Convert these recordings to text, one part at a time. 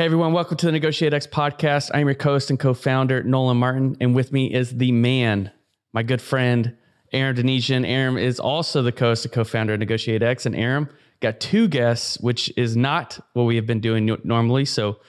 Hey everyone, welcome to the Negotiate X podcast. I'm your host and co-founder Nolan Martin, and with me is the man, my good friend Aram Donigian. Aram is also the co host and co-founder of Negotiate X, and Aram got two guests, which is not what we have been doing normally. So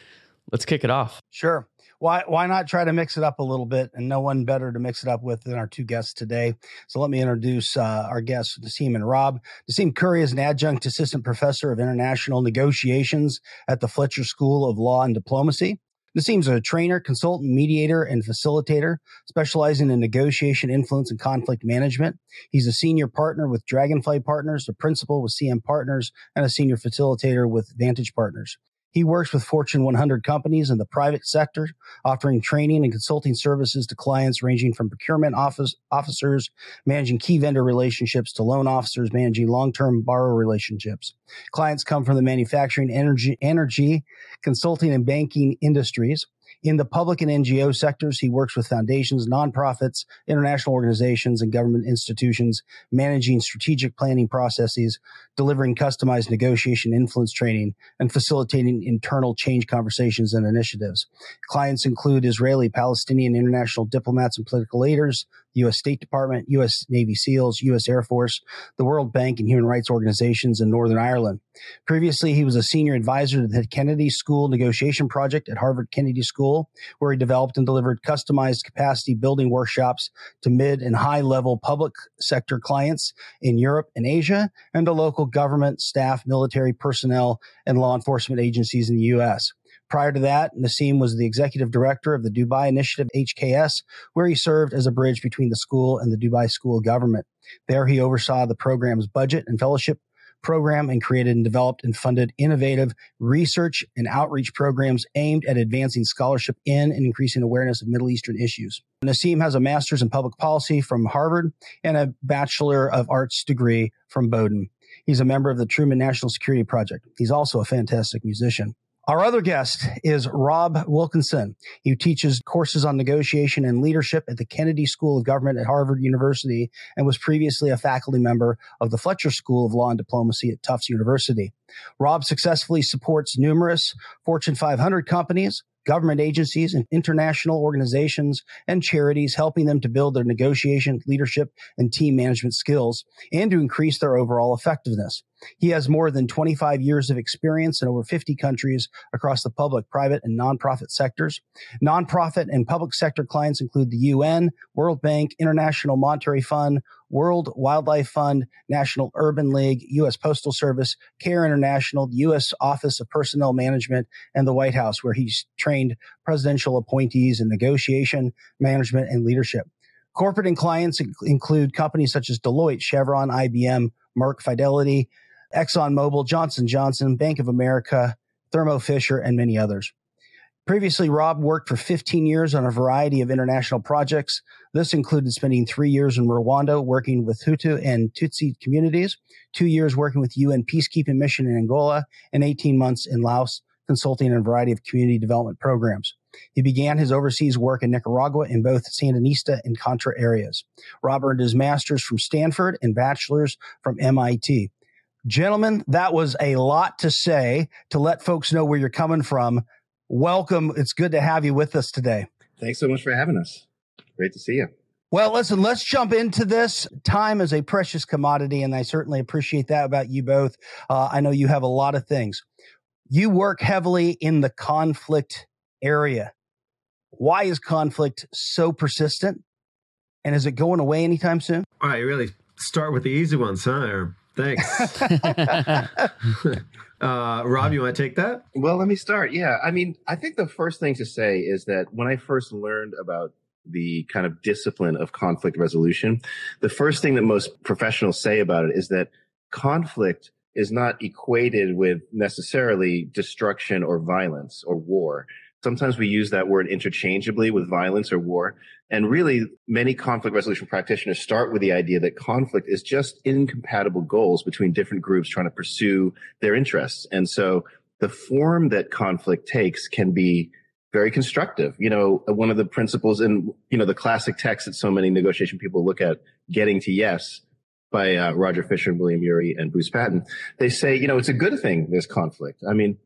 let's kick it off. Sure why why not try to mix it up a little bit? And no one better to mix it up with than our two guests today. So let me introduce uh, our guests, Nassim and Rob. Nassim Curry is an adjunct assistant professor of international negotiations at the Fletcher School of Law and Diplomacy. Nassim's a trainer, consultant, mediator, and facilitator, specializing in negotiation, influence, and conflict management. He's a senior partner with Dragonfly Partners, a principal with CM Partners, and a senior facilitator with Vantage Partners. He works with Fortune 100 companies in the private sector, offering training and consulting services to clients ranging from procurement office, officers managing key vendor relationships to loan officers managing long-term borrower relationships. Clients come from the manufacturing, energy, energy, consulting, and banking industries. In the public and NGO sectors, he works with foundations, nonprofits, international organizations, and government institutions, managing strategic planning processes, delivering customized negotiation influence training, and facilitating internal change conversations and initiatives. Clients include Israeli, Palestinian, international diplomats and political leaders, U.S. State Department, U.S. Navy SEALs, U.S. Air Force, the World Bank, and human rights organizations in Northern Ireland. Previously, he was a senior advisor to the Kennedy School Negotiation Project at Harvard Kennedy School, where he developed and delivered customized capacity building workshops to mid and high level public sector clients in Europe and Asia, and to local government, staff, military personnel, and law enforcement agencies in the U.S. Prior to that, Nassim was the executive director of the Dubai Initiative HKS, where he served as a bridge between the school and the Dubai school government. There, he oversaw the program's budget and fellowship program and created and developed and funded innovative research and outreach programs aimed at advancing scholarship in and increasing awareness of Middle Eastern issues. Nassim has a master's in public policy from Harvard and a Bachelor of Arts degree from Bowdoin. He's a member of the Truman National Security Project. He's also a fantastic musician. Our other guest is Rob Wilkinson. He teaches courses on negotiation and leadership at the Kennedy School of Government at Harvard University and was previously a faculty member of the Fletcher School of Law and Diplomacy at Tufts University. Rob successfully supports numerous Fortune 500 companies, government agencies and international organizations and charities, helping them to build their negotiation, leadership, and team management skills and to increase their overall effectiveness. He has more than 25 years of experience in over 50 countries across the public, private, and nonprofit sectors. Nonprofit and public sector clients include the UN, World Bank, International Monetary Fund, World Wildlife Fund, National Urban League, U.S. Postal Service, CARE International, the U.S. Office of Personnel Management, and the White House, where he's trained presidential appointees in negotiation, management, and leadership. Corporate and clients include companies such as Deloitte, Chevron, IBM, Merck, Fidelity, ExxonMobil, Johnson Johnson, Bank of America, Thermo Fisher, and many others. Previously, Rob worked for 15 years on a variety of international projects. This included spending three years in Rwanda working with Hutu and Tutsi communities, two years working with UN peacekeeping mission in Angola, and 18 months in Laos, consulting in a variety of community development programs. He began his overseas work in Nicaragua in both Sandinista and Contra areas. Rob earned his master's from Stanford and bachelor's from MIT. Gentlemen, that was a lot to say to let folks know where you're coming from welcome. It's good to have you with us today. Thanks so much for having us. Great to see you. Well, listen, let's jump into this. Time is a precious commodity, and I certainly appreciate that about you both. Uh, I know you have a lot of things. You work heavily in the conflict area. Why is conflict so persistent? And is it going away anytime soon? All right, really start with the easy ones, huh? Thanks. Uh, Rob, you want to take that? Well, let me start. Yeah. I mean, I think the first thing to say is that when I first learned about the kind of discipline of conflict resolution, the first thing that most professionals say about it is that conflict is not equated with necessarily destruction or violence or war. Sometimes we use that word interchangeably with violence or war. And really, many conflict resolution practitioners start with the idea that conflict is just incompatible goals between different groups trying to pursue their interests. And so the form that conflict takes can be very constructive. You know, one of the principles in, you know, the classic text that so many negotiation people look at, Getting to Yes, by uh, Roger Fisher and William Ury and Bruce Patton, they say, you know, it's a good thing there's conflict. I mean,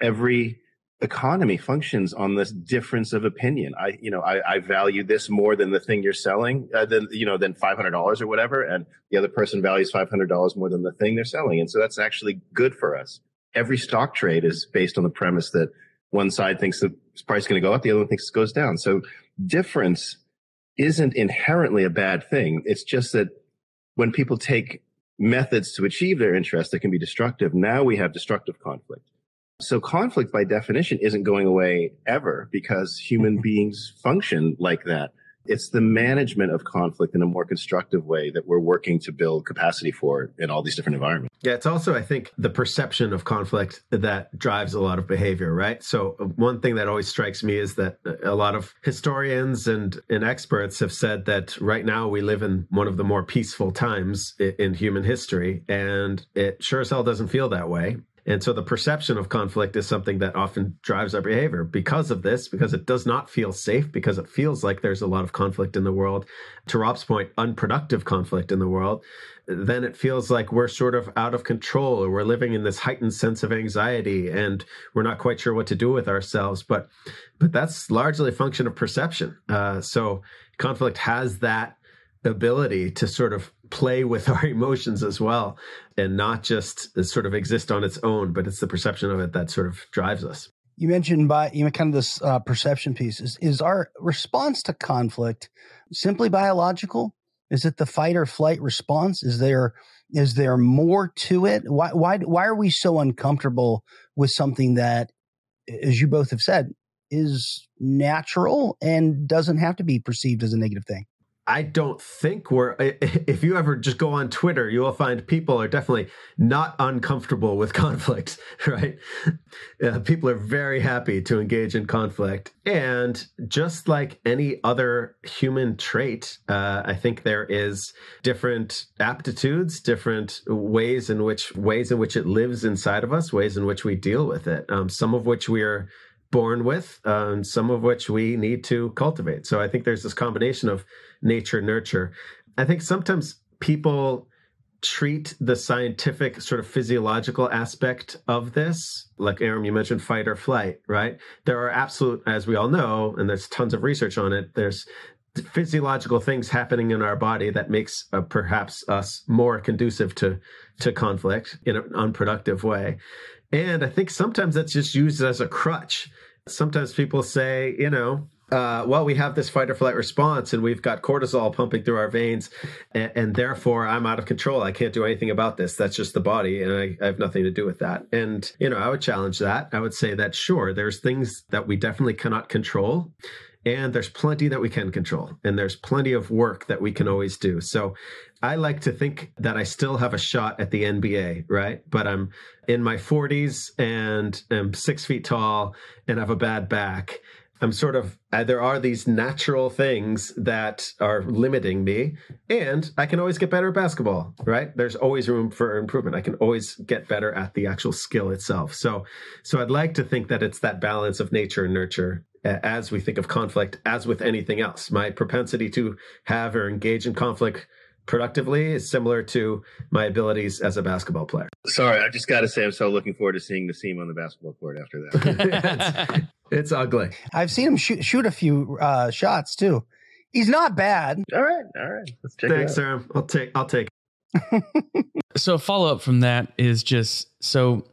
every economy functions on this difference of opinion. I, you know, I, I value this more than the thing you're selling, uh, than, you know, than $500 or whatever. And the other person values $500 more than the thing they're selling. And so that's actually good for us. Every stock trade is based on the premise that one side thinks the price is going to go up, the other one thinks it goes down. So difference isn't inherently a bad thing. It's just that when people take methods to achieve their interest that can be destructive, now we have destructive conflict. So conflict by definition isn't going away ever because human beings function like that. It's the management of conflict in a more constructive way that we're working to build capacity for in all these different environments. Yeah, it's also, I think, the perception of conflict that drives a lot of behavior, right? So, uh, one thing that always strikes me is that a lot of historians and, and experts have said that right now we live in one of the more peaceful times in human history. And it sure as hell doesn't feel that way. And so the perception of conflict is something that often drives our behavior because of this, because it does not feel safe, because it feels like there's a lot of conflict in the world. To Rob's point, unproductive conflict in the world. Then it feels like we're sort of out of control or we're living in this heightened sense of anxiety and we're not quite sure what to do with ourselves. But, but that's largely a function of perception. Uh, so conflict has that ability to sort of play with our emotions as well and not just sort of exist on its own, but it's the perception of it that sort of drives us. You mentioned by you know kind of this uh, perception piece is is our response to conflict simply biological? Is it the fight or flight response? Is there is there more to it? Why why why are we so uncomfortable with something that, as you both have said, is natural and doesn't have to be perceived as a negative thing? I don't think we're. If you ever just go on Twitter, you will find people are definitely not uncomfortable with conflict, right? Uh, people are very happy to engage in conflict. And just like any other human trait, uh, I think there is different aptitudes, different ways in which ways in which it lives inside of us, ways in which we deal with it. Um, some of which we are born with, uh, some of which we need to cultivate. So I think there's this combination of nature nurture. I think sometimes people treat the scientific sort of physiological aspect of this like Aram you mentioned fight or flight right? There are absolute as we all know and there's tons of research on it there's physiological things happening in our body that makes uh, perhaps us more conducive to to conflict in an unproductive way. And i think sometimes that's just used as a crutch. Sometimes people say you know uh, well, we have this fight or flight response and we've got cortisol pumping through our veins, and, and, therefore I'm out of control. I can't do anything about this. That's just the body, and I, I, have nothing to do with that. And, you know, I would challenge that. I would say that, sure, there's things that we definitely cannot control. And there's plenty that we can control, and there's plenty of work that we can always do. So I like to think that I still have a shot at the NBA, right? But I'm in my 40s and I'm six feet tall and I have a bad back I'm sort of uh, there are these natural things that are limiting me, and I can always get better at basketball. Right? There's always room for improvement. I can always get better at the actual skill itself. So, so I'd like to think that it's that balance of nature and nurture as we think of conflict, as with anything else. My propensity to have or engage in conflict productively is similar to my abilities as a basketball player. Sorry, I just got to say I'm so looking forward to seeing Nassim on the basketball court after that. it's, it's, ugly. I've seen him shoot, shoot a few uh, shots too. He's not bad. All right, all right. Let's check Thanks, sir. I'll take. I'll take. so follow up from that is just so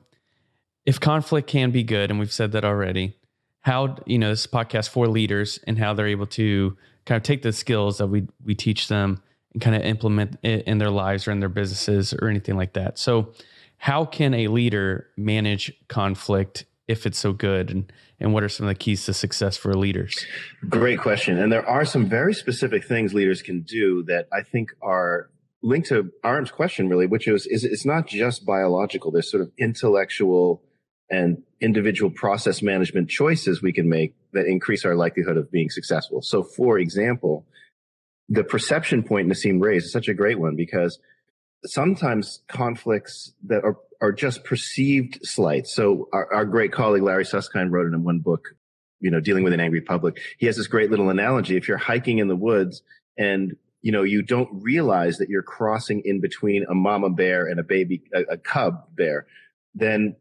if conflict can be good, and we've said that already. How you know this podcast for leaders and how they're able to kind of take the skills that we we teach them and kind of implement it in their lives or in their businesses or anything like that. So, how can a leader manage conflict if it's so good? And, and what are some of the keys to success for leaders? Great question. And there are some very specific things leaders can do that I think are linked to Aram's question, really, which is, is it's not just biological. There's sort of intellectual and individual process management choices we can make that increase our likelihood of being successful. So, for example, the perception point Nassim raised is such a great one because sometimes conflicts that are, are just perceived slights. So our, our great colleague Larry Susskind wrote it in one book, you know, dealing with an angry public. He has this great little analogy. If you're hiking in the woods and you know, you don't realize that you're crossing in between a mama bear and a baby, a, a cub bear, then,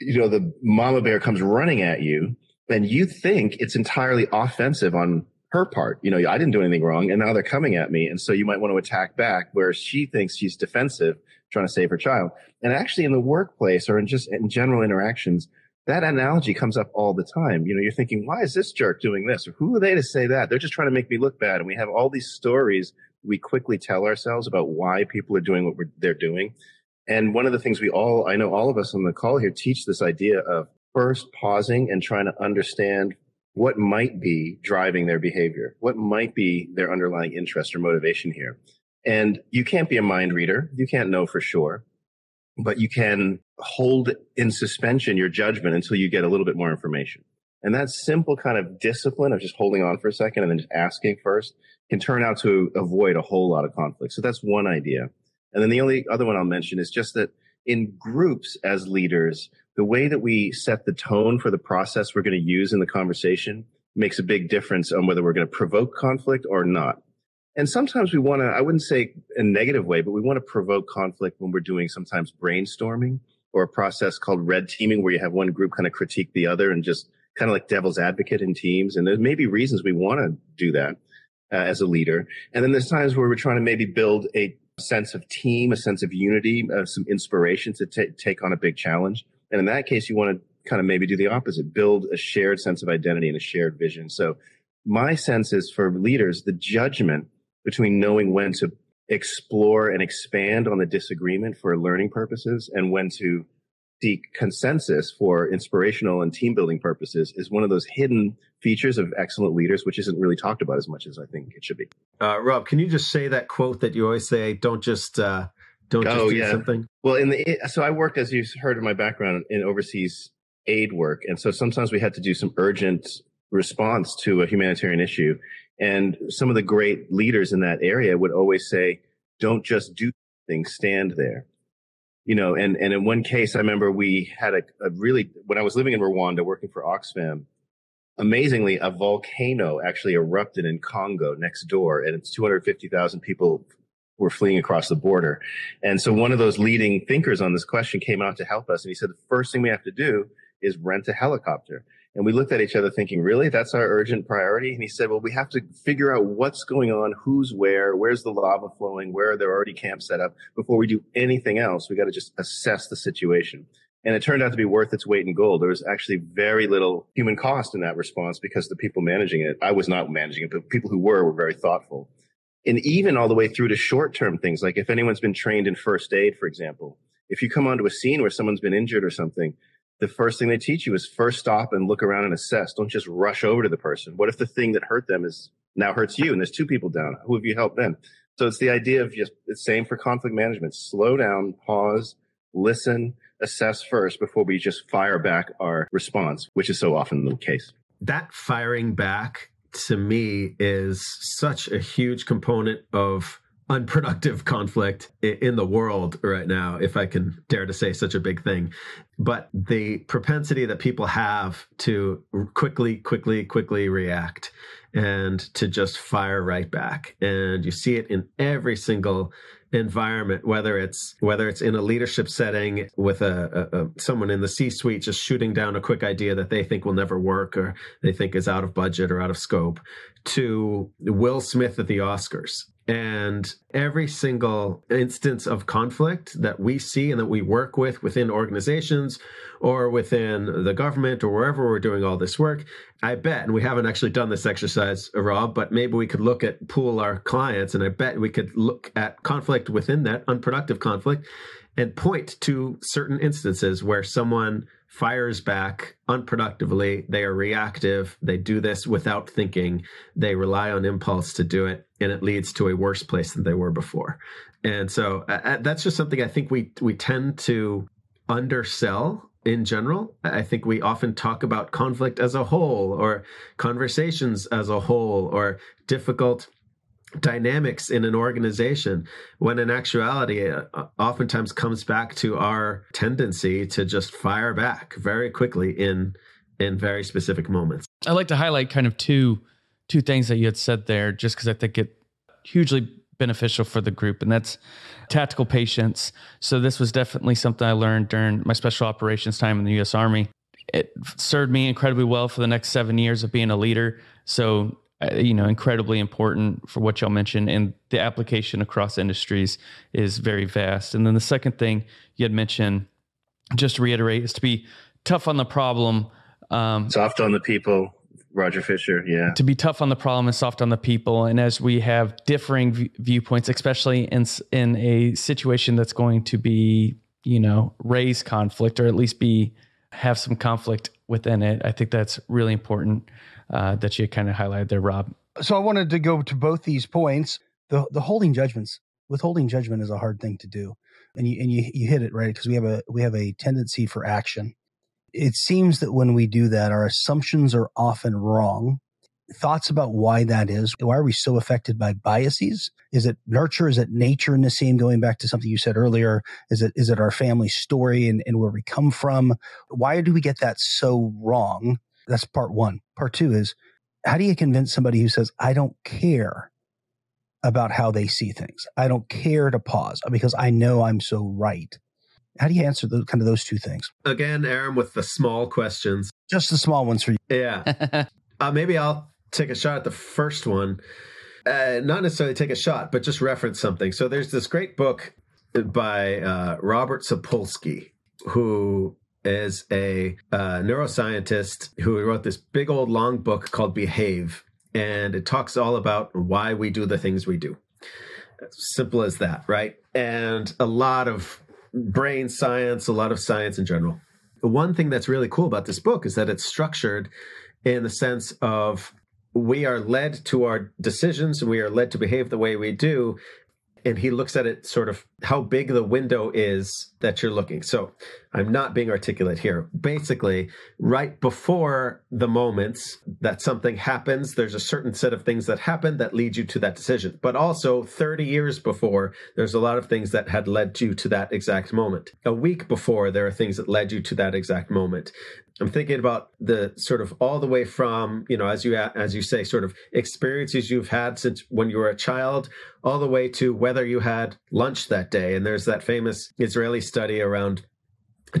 you know, the mama bear comes running at you and you think it's entirely offensive on her part. You know, I didn't do anything wrong and now they're coming at me. And so you might want to attack back where she thinks she's defensive, trying to save her child. And actually in the workplace or in just in general interactions, that analogy comes up all the time. You know, you're thinking, why is this jerk doing this? Or who are they to say that? They're just trying to make me look bad. And we have all these stories we quickly tell ourselves about why people are doing what they're doing. And one of the things we all, I know all of us on the call here teach this idea of first pausing and trying to understand what might be driving their behavior, what might be their underlying interest or motivation here. And you can't be a mind reader. You can't know for sure, but you can hold in suspension your judgment until you get a little bit more information. And that simple kind of discipline of just holding on for a second and then just asking first can turn out to avoid a whole lot of conflict. So that's one idea. And then the only other one I'll mention is just that in groups as leaders, the way that we set the tone for the process we're going to use in the conversation makes a big difference on whether we're going to provoke conflict or not. And sometimes we want to, I wouldn't say a negative way, but we want to provoke conflict when we're doing sometimes brainstorming or a process called red teaming where you have one group kind of critique the other and just kind of like devil's advocate in teams. And there may be reasons we want to do that uh, as a leader. And then there's times where we're trying to maybe build a sense of team, a sense of unity, uh, some inspiration to t- take on a big challenge. And in that case, you want to kind of maybe do the opposite, build a shared sense of identity and a shared vision. So my sense is for leaders, the judgment between knowing when to explore and expand on the disagreement for learning purposes and when to seek consensus for inspirational and team building purposes is one of those hidden features of excellent leaders, which isn't really talked about as much as I think it should be. Uh, Rob, can you just say that quote that you always say? Don't just uh, don't just oh, do yeah. something. Well, in the so I worked as you heard in my background in overseas aid work, and so sometimes we had to do some urgent response to a humanitarian issue, and some of the great leaders in that area would always say, "Don't just do things; stand there." You know, and and in one case, I remember we had a, a really when I was living in Rwanda working for Oxfam. Amazingly, a volcano actually erupted in Congo next door, and it's 250,000 people were fleeing across the border. And so one of those leading thinkers on this question came out to help us. And he said, the first thing we have to do is rent a helicopter. And we looked at each other thinking, really? That's our urgent priority? And he said, well, we have to figure out what's going on, who's where, where's the lava flowing, where are there already camps set up before we do anything else. We got to just assess the situation. And it turned out to be worth its weight in gold. There was actually very little human cost in that response because the people managing it, I was not managing it, but people who were were very thoughtful and even all the way through to short term things like if anyone's been trained in first aid for example if you come onto a scene where someone's been injured or something the first thing they teach you is first stop and look around and assess. Don't just rush over to the person. What if the thing that hurt them is now hurts you and there's two people down? Who have you helped then? So it's the idea of just the same for conflict management. Slow down pause listen assess first before we just fire back our response which is so often the case. That firing back to me is such a huge component of unproductive conflict in the world right now, if I can dare to say such a big thing. But the propensity that people have to quickly, quickly, quickly react and to just fire right back. And you see it in every single environment, whether it's whether it's in a leadership setting with a, a, a someone in the C-suite just shooting down a quick idea that they think will never work or they think is out of budget or out of scope, to Will Smith at the Oscars and every single instance of conflict that we see and that we work with within organizations or within the government or wherever we're doing all this work, I bet, and we haven't actually done this exercise, Rob, but maybe we could look at pool our clients and I bet we could look at conflict within that unproductive conflict and point to certain instances where someone fires back unproductively. They are reactive. They do this without thinking. They rely on impulse to do it, and it leads to a worse place than they were before. And so uh, uh that's just something I think we we tend to undersell in general. I think we often talk about conflict as a whole or conversations as a whole or difficult dynamics in an organization when in actuality it uh, oftentimes comes back to our tendency to just fire back very quickly in in very specific moments. I'd like to highlight kind of two two things that you had said there just because i think it hugely beneficial for the group and that's tactical patience. So this was definitely something i learned during my special operations time in the us army. It served me incredibly well for the next seven years of being a leader. So you know incredibly important for what y'all mentioned and the application across industries is very vast. And then the second thing you had mentioned just to reiterate is to be tough on the problem um, soft on the people roger fisher yeah. to be tough on the problem and soft on the people. And as we have differing v- viewpoints especially in in a situation that's going to be you know raise conflict or at least be have some conflict within it i think that's really important uh, that you kind of highlighted there, Rob. So I wanted to go to both these points. The the holding judgments, withholding judgment is a hard thing to do, and you and you you hit it right because we have a we have a tendency for action. It seems that when we do that, our assumptions are often wrong. Thoughts about why that is? Why are we so affected by biases? Is it nurture? Is it nature, Nassim? Going back to something you said earlier, is it is it our family story and, and where we come from? Why do we get that so wrong? That's part one. Part two is how do you convince somebody who says, I don't care about how they see things? I don't care to pause because I know I'm so right. How do you answer those kind of those two things? Again, Aram, with the small questions. Just the small ones for you. Yeah. uh, maybe I'll take a shot at the first one. Uh, not necessarily take a shot, but just reference something. So there's this great book by uh, Robert Sapolsky, who is a uh, neuroscientist who wrote this big old long book called Behave, and it talks all about why we do the things we do. Simple as that, right? And a lot of brain science, a lot of science in general. One thing that's really cool about this book is that it's structured in the sense of we are led to our decisions and we are led to behave the way we do and he looks at it sort of how big the window is that you're looking. So I'm not being articulate here. Basically, right before the moments that something happens, there's a certain set of things that happen that lead you to that decision. But also 30 years before, there's a lot of things that had led you to that exact moment. A week before, there are things that led you to that exact moment. I'm thinking about the sort of all the way from, you know, as you as you say, sort of experiences you've had since when you were a child, all the way to whether you had lunch that day. And there's that famous Israeli study around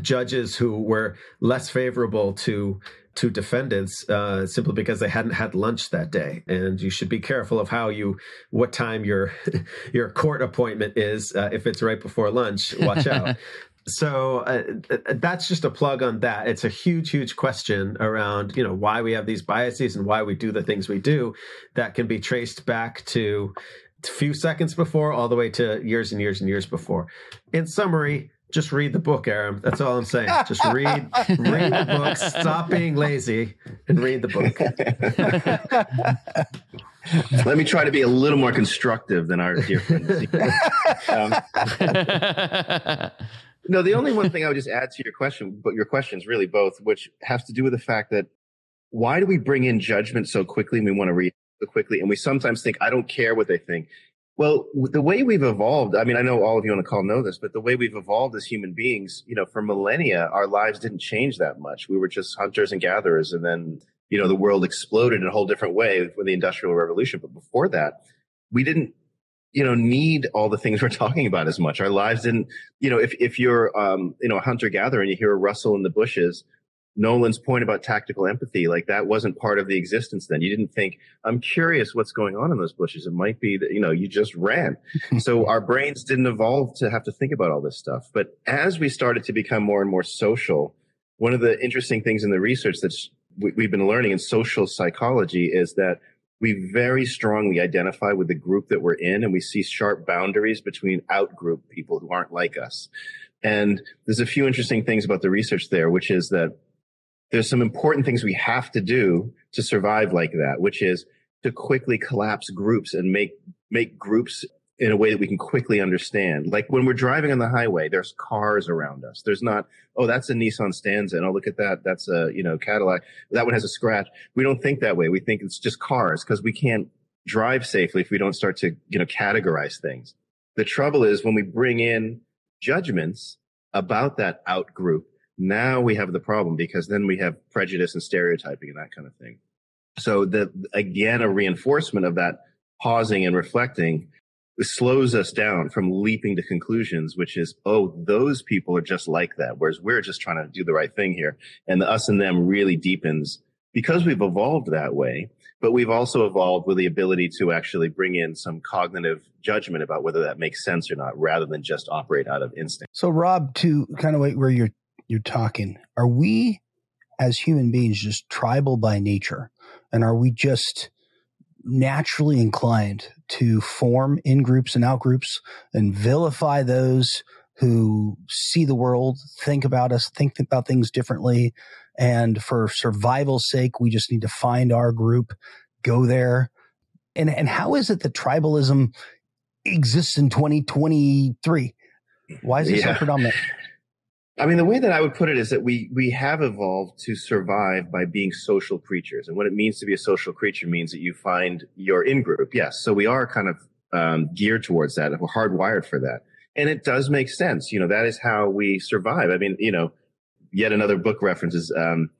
judges who were less favorable to to defendants uh, simply because they hadn't had lunch that day. And you should be careful of how you, what time your your court appointment is. Uh, if it's right before lunch, watch out. so uh, that's just a plug on that it's a huge huge question around you know why we have these biases and why we do the things we do that can be traced back to few seconds before all the way to years and years and years before in summary just read the book, Aram. That's all I'm saying. Just read, read the book. Stop being lazy and read the book. Let me try to be a little more constructive than our dear friend. Um, no, the only one thing I would just add to your question, but your questions really both, which has to do with the fact that why do we bring in judgment so quickly and we want to read so quickly and we sometimes think I don't care what they think. Well, the way we've evolved, I mean, I know all of you on the call know this, but the way we've evolved as human beings, you know, for millennia, our lives didn't change that much. We were just hunters and gatherers. And then, you know, the world exploded in a whole different way with the industrial revolution. But before that, we didn't, you know, need all the things we're talking about as much. Our lives didn't, you know, if, if you're, um, you know, a hunter gatherer and you hear a rustle in the bushes, Nolan's point about tactical empathy, like that wasn't part of the existence then. You didn't think, I'm curious what's going on in those bushes. It might be that, you know, you just ran. so our brains didn't evolve to have to think about all this stuff. But as we started to become more and more social, one of the interesting things in the research that we've been learning in social psychology is that we very strongly identify with the group that we're in and we see sharp boundaries between out group people who aren't like us. And there's a few interesting things about the research there, which is that there's some important things we have to do to survive like that, which is to quickly collapse groups and make make groups in a way that we can quickly understand. Like when we're driving on the highway, there's cars around us. There's not, oh, that's a Nissan Stanza. And oh, look at that. That's a, you know, Cadillac. That one has a scratch. We don't think that way. We think it's just cars because we can't drive safely if we don't start to, you know, categorize things. The trouble is when we bring in judgments about that out group, now we have the problem because then we have prejudice and stereotyping and that kind of thing. So the, again, a reinforcement of that pausing and reflecting slows us down from leaping to conclusions, which is, oh, those people are just like that. Whereas we're just trying to do the right thing here. And the us and them really deepens because we've evolved that way, but we've also evolved with the ability to actually bring in some cognitive judgment about whether that makes sense or not, rather than just operate out of instinct. So Rob, to kind of wait where you're, you're talking, are we as human beings just tribal by nature? And are we just, naturally inclined to form in groups and out groups and vilify those who see the world, think about us, think about things differently. And for survival's sake, we just need to find our group, go there. And, and how is it that tribalism exists in 2023? Why is it yeah. so predominant? I mean, the way that I would put it is that we we have evolved to survive by being social creatures, and what it means to be a social creature means that you find your in group. Yes, so we are kind of um, geared towards that. We're hardwired for that, and it does make sense. You know, that is how we survive. I mean, you know, yet another book references. Um,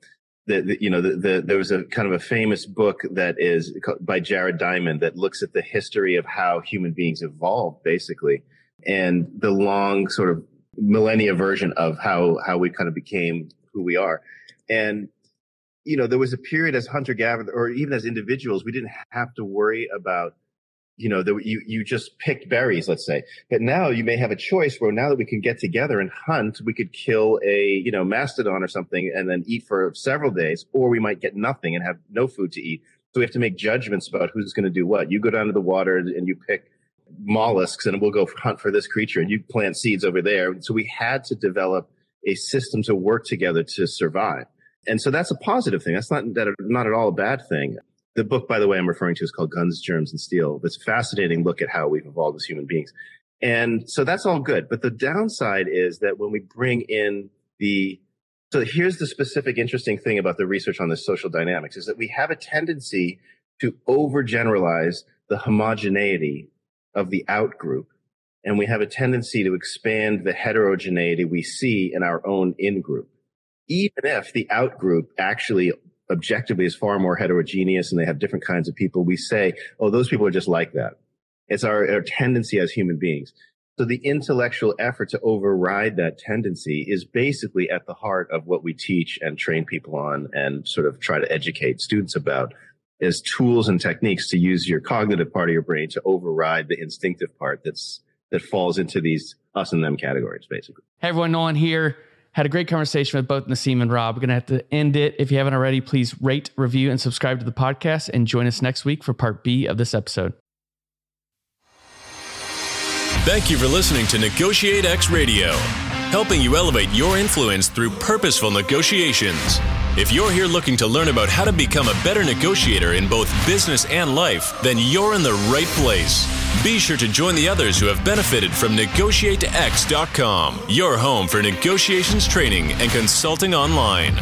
the, the, you know the, the, there was a kind of a famous book that is by Jared Diamond that looks at the history of how human beings evolved basically and the long sort of millennia version of how how we kind of became who we are. And you know, there was a period as hunter gatherer, or even as individuals, we didn't have to worry about you know, the, you, you just picked berries, let's say. But now you may have a choice where now that we can get together and hunt, we could kill a, you know, mastodon or something and then eat for several days, or we might get nothing and have no food to eat. So we have to make judgments about who's going to do what. You go down to the water and you pick mollusks and we'll go hunt for this creature and you plant seeds over there. So we had to develop a system to work together to survive. And so that's a positive thing. That's not that not at all a bad thing. The book, by the way, I'm referring to is called Guns, Germs, and Steel. It's a fascinating look at how we've evolved as human beings. And so that's all good. But the downside is that when we bring in the so here's the specific interesting thing about the research on the social dynamics is that we have a tendency to overgeneralize the homogeneity of the out group. And we have a tendency to expand the heterogeneity we see in our own in group. Even if the out group actually objectively is far more heterogeneous and they have different kinds of people, we say, oh, those people are just like that. It's our, our tendency as human beings. So the intellectual effort to override that tendency is basically at the heart of what we teach and train people on and sort of try to educate students about as tools and techniques to use your cognitive part of your brain to override the instinctive part that's that falls into these us and them categories, basically. Hey everyone, Nolan here. Had a great conversation with both Nassim and Rob. We're gonna have to end it. If you haven't already, please rate, review, and subscribe to the podcast and join us next week for part B of this episode. Thank you for listening to Negotiate X Radio, helping you elevate your influence through purposeful negotiations. If you're here looking to learn about how to become a better negotiator in both business and life, then you're in the right place. Be sure to join the others who have benefited from NegotiateX.com, your home for negotiations training and consulting online.